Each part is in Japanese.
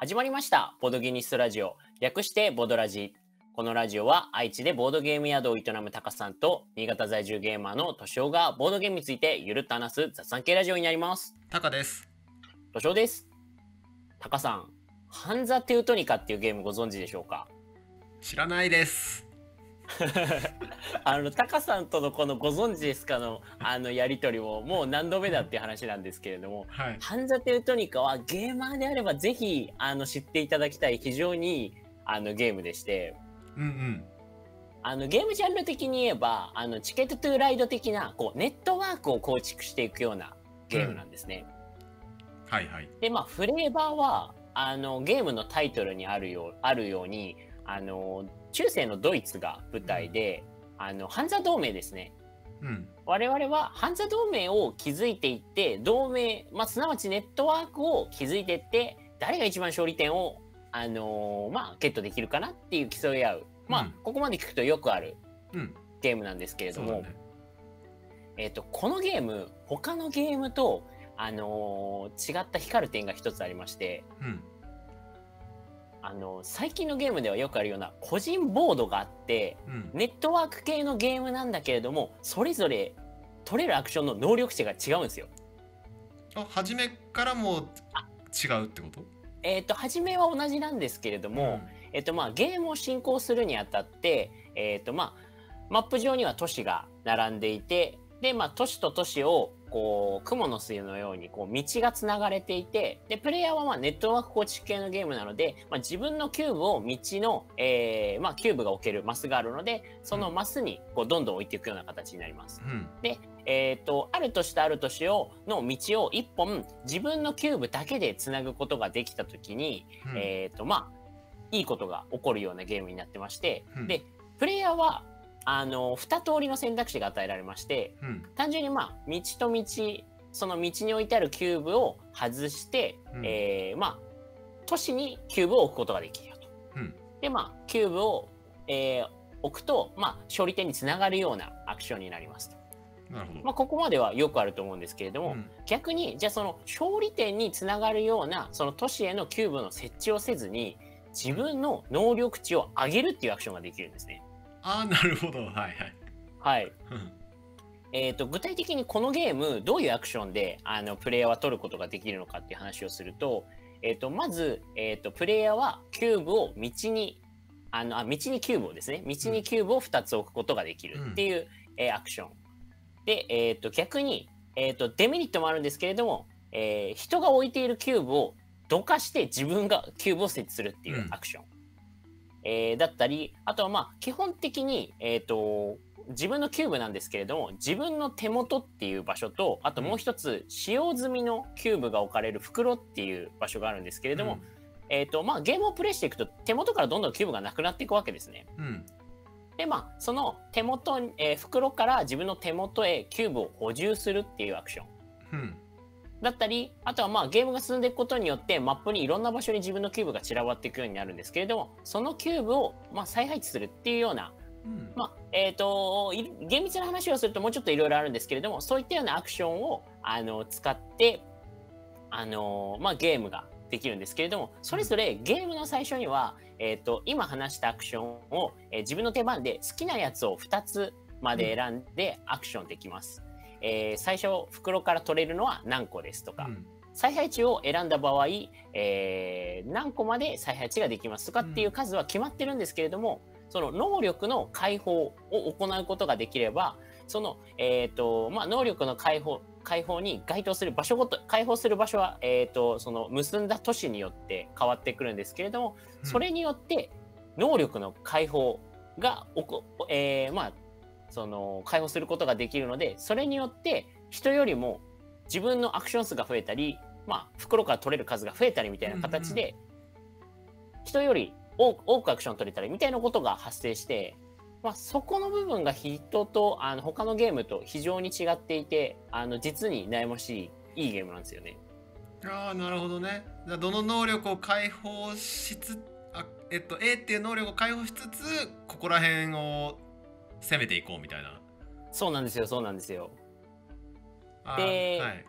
始まりました。ボードギニストラジオ。略してボドラジ。このラジオは愛知でボードゲーム宿を営むタカさんと新潟在住ゲーマーのトシオがボードゲームについてゆるっと話す雑談系ラジオになります。タカです。トシオです。タカさん、ハンザ・テウトニカっていうゲームご存知でしょうか？知らないです。あの、タカさんとのこのご存知ですかのあのやりとりももう何度目だっていう話なんですけれども、はい。ハンザ・テウトニカはゲーマーであればぜひあの知っていただきたい非常にあのゲームでして、うんうん。あのゲームジャンル的に言えばあのチケットトゥーライド的なこうネットワークを構築していくようなゲームなんですね。はいはい。でまあフレーバーはあのゲームのタイトルにあるようあるようにあの中世のドイツが舞台で、あのハンザ同盟ですね。うん。我々はハンザ同盟を築いていって同盟、まあ、すなわちネットワークを築いていって誰が一番勝利点を、あのーまあ、ゲットできるかなっていう競い合う、まあうんここまで聞くとよくあるうん。ゲームなんですけれども、ね。えー、とこのゲーム他のゲームと、あのー違った光る点が一つありまして、うん。あのー最近のゲームではよくあるような個人ボードがあってうん。ネットワーク系のゲームなんだけれどもそれぞれ取れるアクションの能力値が違うんですよ。あ、初めからも違うってこと？えっ、と初めは同じなんですけれども、えっ、とまあゲームを進行するにあたってえっ、とまあマップ上には都市が並んでいてでまあ都市と都市をこう蜘蛛の巣のようにこう道がつながれていてでプレイヤーはまあネットワーク構築系のゲームなので、まあ、自分のキューブを道の、えーまあ、キューブが置けるマスがあるのでそのマスにこうどんどん置いていくような形になります。うん。えー、とある都市とある都市をの道を一本自分のキューブだけでつなぐことができた時に、うん。えー、とまあいいことが起こるようなゲームになってまして、うんでプレイヤーはあの2通りの選択肢が与えられましてうん。単純にまあ道と道その道に置いてあるキューブを外して、うんえーまあ都市にキューブを置くことができるよと。うん。でまあキューブを、えー置くと、まあ、勝利点につながるようなアクションになりますと。なるほど。まあ、ここまではよくあると思うんですけれども、うん逆にじゃあその勝利点につながるようなその都市へのキューブの設置をせずに自分の能力値を上げるっていうアクションができるんですね。あー、なるほど。はいはい。はい。うんえー、と具体的にこのゲームどういうアクションであのプレイヤーは取ることができるのかっていう話をすると,、えー、とまず、えー、とプレイヤーはキューブを道にあのあ道にキューブをですね道にキューブを2つ置くことができるっていう、えーアクションで、えー、と逆に、えー、とデメリットもあるんですけれども、えー人が置いているキューブをどかして自分がキューブを設置するっていうアクション、えーだったりあとはまあ基本的に、えー、と自分のキューブなんですけれども自分の手元っていう場所とあともう一つ使用済みのキューブが置かれる袋っていう場所があるんですけれども、えーとまあ、ゲームをプレイしていくと手元からどんどんキューブがなくなっていくわけですね。うん。うん。でまあその手元に、えー袋から自分の手元へキューブを補充するっていうアクションうん。だったりあとはまあゲームが進んでいくことによってマップにいろんな場所に自分のキューブが散らばっていくようになるんですけれどもそのキューブをまあ再配置するっていうようなうん。まあえー、とい厳密な話をするともうちょっといろいろあるんですけれどもそういったようなアクションをあの使ってあの、まあ、ゲームができるんですけれどもそれぞれゲームの最初には、えー、と今話したアクションを、えー自分の手番で好きなやつを2つまで選んでアクションできます。えー最初袋から取れるのは何個ですとか、うん。再配置を選んだ場合、えー何個まで再配置ができますとかっていう数は決まってるんですけれども、その能力の解放を行うことができればその、えーとまあ、能力の解放解放に該当する場所ごと解放する場所は、えー、とその結んだ都市によって変わってくるんですけれどもそれによって能力の解放がおこ、えーまあ、その解放することができるのでそれによって人よりも自分のアクション数が増えたり、まあ、袋から取れる数が増えたりみたいな形で、人より多くアクション取れたりみたいなことが発生して、まあ、そこの部分が人とあの他のゲームと非常に違っていてあの実に悩ましいいいゲームなんですよね。ああなるほどねどの能力を解放しつあえっと A っていう能力を解放しつつここら辺を攻めていこうみたいな。そうなんですよそうなんですよ。ではい。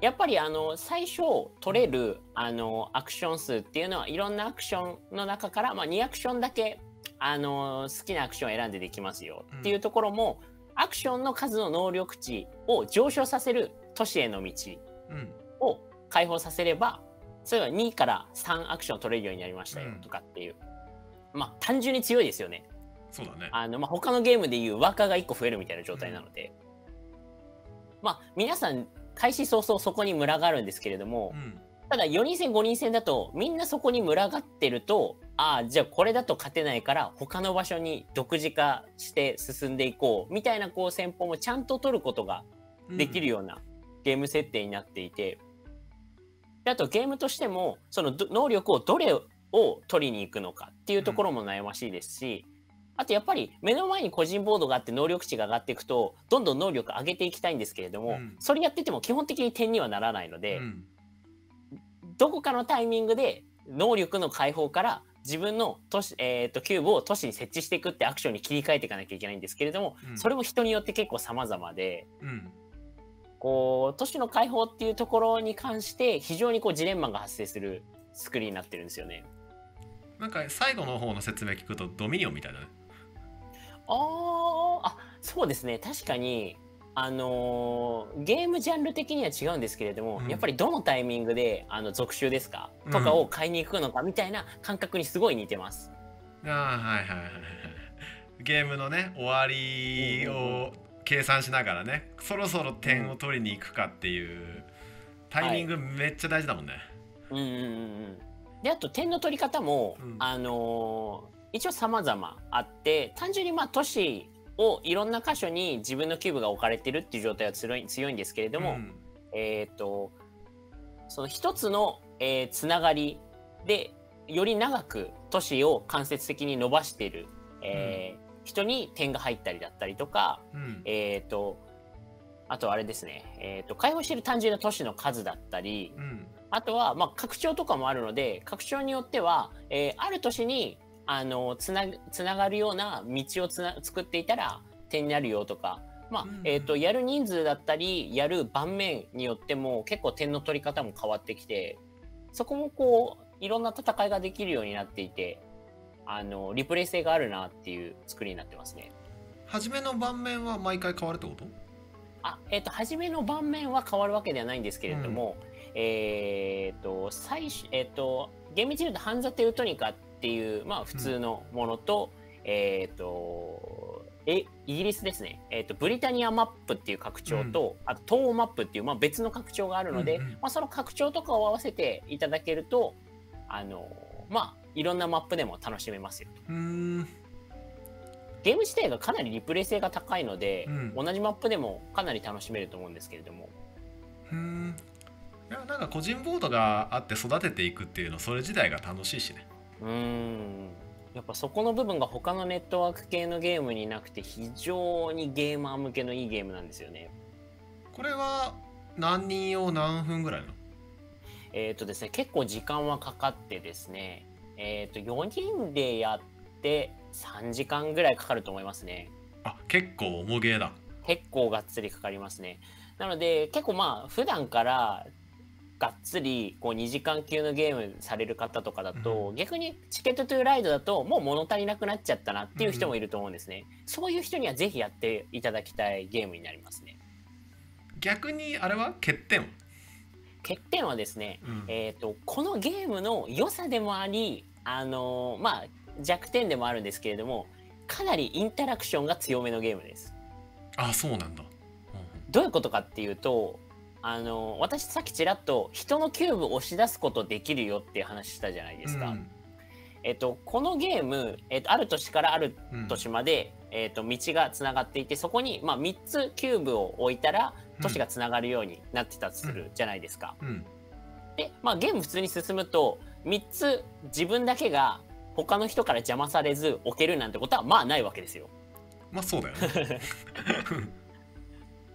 やっぱりあの最初取れるあのアクション数っていうのはいろんなアクションの中から、まあ、2アクションだけあの好きなアクションを選んでできますよ。っていうところも、アクションの数の能力値を上昇させる都市への道うん。を解放させればそれは2から3アクション取れるようになりましたようん。とかっていう、まあ単純に強いですよね。そうだね。あの、まあ、他のゲームでいうワーカーが1個増えるみたいな状態なので、まあ皆さん開始早々そこに群がるんですけれども、うん。ただ4人戦5人戦だとみんなそこに群がってるとああじゃあこれだと勝てないから他の場所に独自化して進んでいこうみたいなこう戦法もちゃんと取ることができるようなゲーム設定になっていて、であとゲームとしてもそのど能力をどれを取りに行くのかっていうところも悩ましいですし、あとやっぱり目の前に個人ボードがあって能力値が上がっていくとどんどん能力上げていきたいんですけれども、うん。それやってても基本的に点にはならないので、うん。どこかのタイミングで能力の解放から自分の都市、えー、とキューブを都市に設置していくってアクションに切り替えていかなきゃいけないんですけれども、うん。それも人によって結構様々でうん。こう都市の解放っていうところに関して非常にこうジレンマが発生する作りになってるんですよね。なんか最後の方の説明聞くとドミニオンみたいだねあーあそうですね。確かにあのーゲームジャンル的には違うんですけれども、うん。やっぱりどのタイミングであの続集ですか、うん。とかを買いに行くのかみたいな感覚にすごい似てます。ああはいはいはいはいゲームのね終わりを計算しながらねそろそろ点を取りに行くかっていうタイミングめっちゃ大事だもんね、うんうんうんうん。であと点の取り方も、うん。あのー一応様々あって単純にまあ都市をいろんな箇所に自分のキューブが置かれてるっていう状態は強い強いんですけれども、うん。えっ、とその一つの、えーつながりでより長く都市を間接的に伸ばしている、えー人に点が入ったりだったりとか、うん。えっ、とあとあれですね、えー、と開放している単純な都市の数だったり、うん。あとは、まあ、拡張とかもあるので、拡張によっては、えーある年に、あの、つな、つながるような道をつな、作っていたら、点になるよとか、まあうん、えっ、と、やる人数だったり、やる盤面によっても、結構点の取り方も変わってきて、そこもこう、いろんな戦いができるようになっていて、あの、リプレイ性があるなっていう作りになってますね。初めの盤面は毎回変わるってこと？あ、えっ、と、初めの盤面は変わるわけではないんですけれども、えっ、と、最初、えっ、と、厳密に言うと、ハンザ・テウトニカっていう、まあ、普通のものと、えっ、と、え、イギリスですね。えっ、と、ブリタニアマップっていう拡張と、あと、東欧マップっていう、まあ、別の拡張があるので、うんうん。まあ、その拡張とかを合わせていただけると、あの、まあ、いろんなマップでも楽しめますよ。うーん。ゲーム自体がかなりリプレイ性が高いので、うん。同じマップでもかなり楽しめると思うんですけれども、うーん。いやなんか個人ボードがあって育てていくっていうのそれ自体が楽しいしねうーんやっぱそこの部分が他のネットワーク系のゲームになくて非常にゲーマー向けのいいゲームなんですよね。これは何人用何分ぐらいなの？えっ、とですね結構時間はかかってですねえっ、と4人でやって3時間ぐらいかかると思いますね。あ結構重ゲーだ結構がっつりかかりますね。なので結構まあ普段からがっつりこう2時間級のゲームされる方とかだと、う逆にチケットトゥーライドだともう物足りなくなっちゃったなっていう人もいると思うんですね。そういう人にはぜひやっていただきたいゲームになりますね。逆にあれは欠点？は、欠点はですね、うんえー、とこのゲームの良さでもあり、あのーまあ、弱点でもあるんですけれどもかなりインタラクションが強めのゲームです。あそうなんだ、どういうことかっていうと、あの私さっきちらっと人のキューブを押し出すことできるよっていう話したじゃないですか。うんえっと、このゲーム、えっと、ある都市からあるうん都市まで、えっと、道がつながっていてそこに、まあ、3つキューブを置いたら都市がつながるようになってたとするじゃないですか。うんで、まあ、ゲーム普通に進むと3つ自分だけが他の人から邪魔されず置けるなんてことはまあないわけですよ。まあそうだよね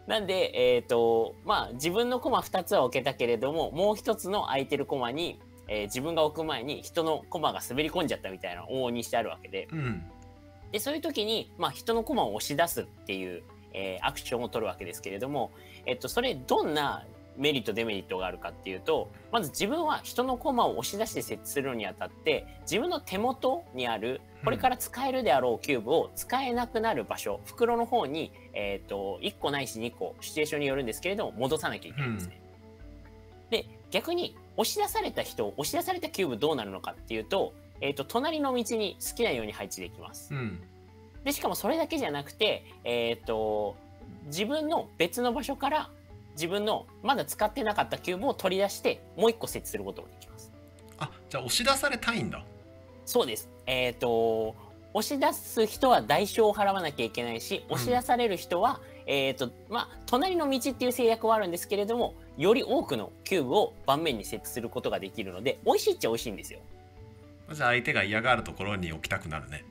なんで、えっ、と、まあ、自分のコマ2つは置けたけれども、もう1つの空いてるコマに、えー自分が置く前に人のコマが滑り込んじゃったみたいな往々にしてあるわけで、うん。で、そういう時に、まあ、人のコマを押し出すっていう、えーアクションを取るわけですけれども、えっと、それ、どんなメリットデメリットがあるかっていうとまず自分は人の駒を押し出して設置するのにあたって自分の手元にあるこれから使えるであろうキューブを使えなくなる場所、袋の方に、えーと、1個ないし2個シチュエーションによるんですけれども戻さなきゃいけないんですね。うん、で逆に押し出された人押し出されたキューブどうなるのかっていうと,、えーと、隣の道に好きなように配置できます。うん、でしかもそれだけじゃなくて、えーと自分の別の場所から自分のまだ使ってなかったキューブを取り出してもう一個設置することもできます。あじゃあ押し出されたいんだ。そうですえっ、ー、と押し出す人は代償を払わなきゃいけないし押し出される人は、うん、えっ、とまあ隣の道っていう制約はあるんですけれどもより多くのキューブを盤面に設置することができるので美味しいっちゃ美味しいんですよ。じゃあ相手が嫌がるところに置きたくなるね。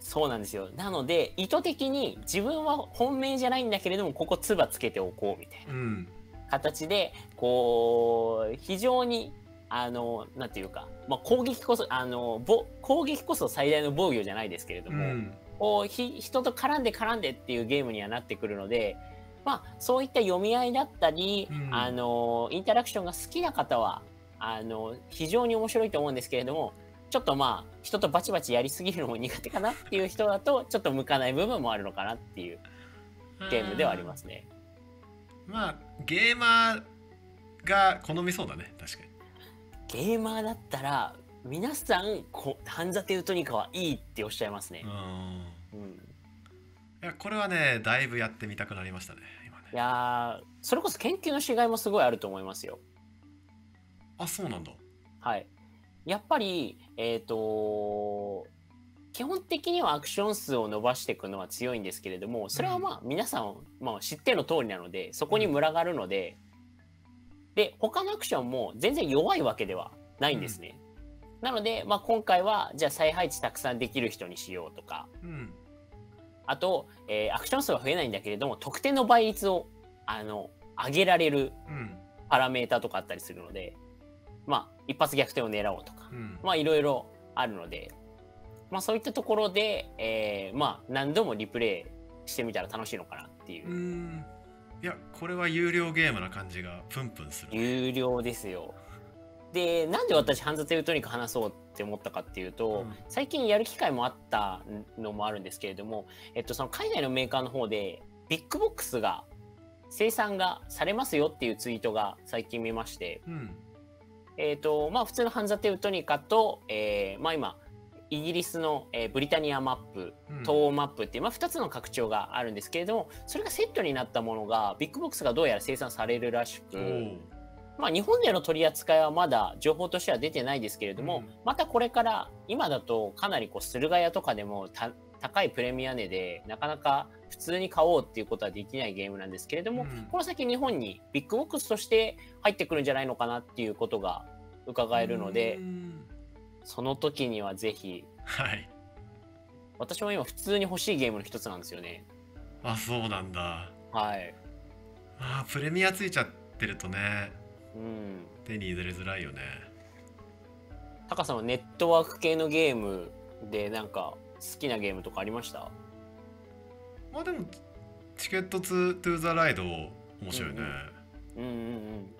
そうなんですよ。なので、意図的に自分は本命じゃないんだけれども、ここつばつけておこうみたいな形で、こう、非常に、あの、なんていうか、まあ、攻撃こそ、あの、ぼ攻撃こそ最大の防御じゃないですけれども、うん、こうひ人と絡んで絡んでっていうゲームにはなってくるので、まあ、そういった読み合いだったり、うん、あの、インタラクションが好きな方は、あの、非常に面白いと思うんですけれども、ちょっとまあ人とバチバチやりすぎるのも苦手かなっていう人だとちょっと向かない部分もあるのかなっていうゲームではありますね。まあゲーマーが好みそうだね確かに。ゲーマーだったら皆さんこハンザテウトニカはいいっておっしゃいますね。うん、いやこれはねだいぶやってみたくなりましたね今ね。いやそれこそ研究のしがいもすごいあると思いますよ。あそうなんだ。はい。やっぱり、えっ、ー、と、基本的にはアクション数を伸ばしていくのは強いんですけれども、それはまあ皆さん、まあ、知っての通りなので、そこに群がるので、で、他のアクションも全然弱いわけではないんですね。うん、なので、まあ、今回は、じゃあ再配置たくさんできる人にしようとか、うん、あと、えー、アクション数は増えないんだけれども、得点の倍率を、あの、上げられるパラメータとかあったりするので、まあ、一発逆転を狙おうとか、うん、まあ、いろいろあるので、まあ、そういったところで、えー、まあ、何度もリプレイしてみたら楽しいのかなっていう。ういや、これは有料ゲームな感じがプンプンする、ね。有料ですよ。で、なんで私、ハンザテウトニカ話そうって思ったかっていうと、うん、最近やる機会もあったのもあるんですけれども、えっと、その海外のメーカーの方で、ビッグボックスが生産がされますよっていうツイートが最近見まして、うんえっ、ー、と、まあ、普通のハンザテウトニカと、えー、まあ今、イギリスの、えー、ブリタニアマップ、東欧マップっていう、まあ、2つの拡張があるんですけれども、それがセットになったものが、ビッグボックスがどうやら生産されるらしく、まあ、日本での取り扱いはまだ情報としては出てないですけれども、うん、またこれから今だとかなりこう駿河屋とかでも高いプレミア値でなかなか普通に買おうっていうことはできないゲームなんですけれども、うん、この先日本にビッグボックスとして入ってくるんじゃないのかなっていうことが伺えるので、その時にはぜひ、はい、私も今普通に欲しいゲームの一つなんですよね。あそうなんだ。はい。あプレミアついちゃってるとね、うん、手に入れづらいよね。タカさんはネットワーク系のゲームでなんか好きなゲームとかありました？まあでもチケットツー・トゥ・ザ・ライド面白いね。うんうん、うんうんうん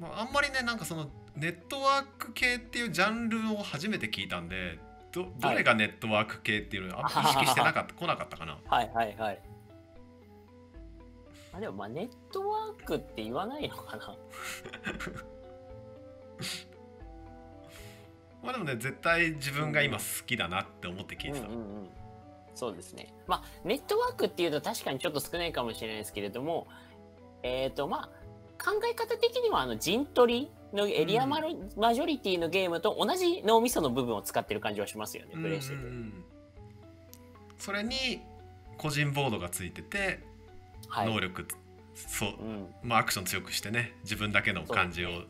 まあ、あんまりねなんかそのネットワーク系っていうジャンルを初めて聞いたんでどどれがネットワーク系っていうのを意識してなかった 来なかったかな。はいはいはい。あでもまあネットワークって言わないのかな？まあでもね絶対自分が今好きだなって思って聞いてた、うんうんうん、そうですね。まあネットワークっていうと確かにちょっと少ないかもしれないですけれどもえっ、ー、とまあ考え方的にはあの陣取りのエリアマ,、マジョリティのゲームと同じ脳みその部分を使ってる感じはしますよね、プレイしてて。それに個人ボードがついてて、はい、能力そう、うん、まあアクション強くしてね自分だけの感じを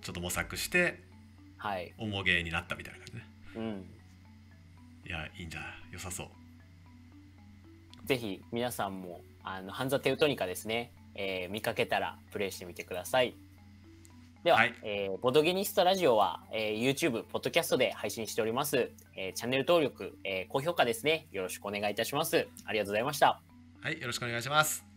ちょっと模索して、はい、重げになったみたいな感じね。うん、いやいいんじゃ良さそう。ぜひ皆さんもあのハンザテウトニカですね。えー、見かけたらプレイしてみてください。では、はい、えー、ボドゲニストラジオは、えー、YouTube、ポッドキャストで配信しております。えー、チャンネル登録、えー、高評価ですね。よろしくお願いいたします。ありがとうございました。はい、よろしくお願いします。